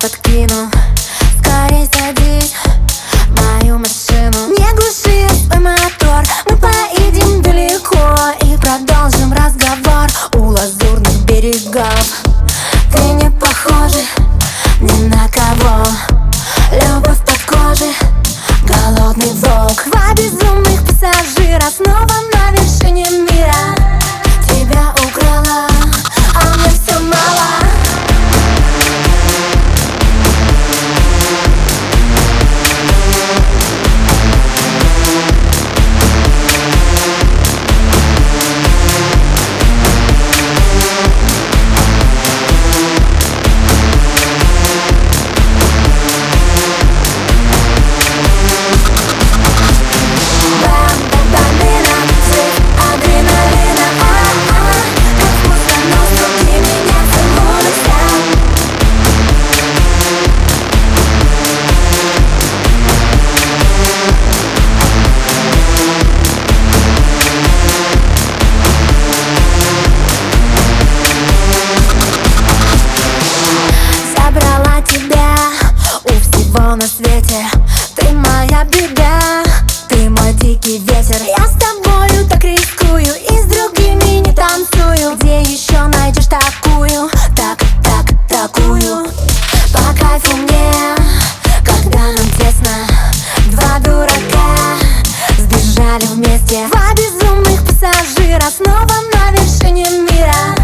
подкину. Скорей сади мою машину. Не глуши свой мотор. Мы поедем далеко и продолжим разговор У лазурных берегов. Ты не похожа ни на кого. Любовь под кожей, голодный волк. Два безумных пассажира пассажира Снова на вершине мира.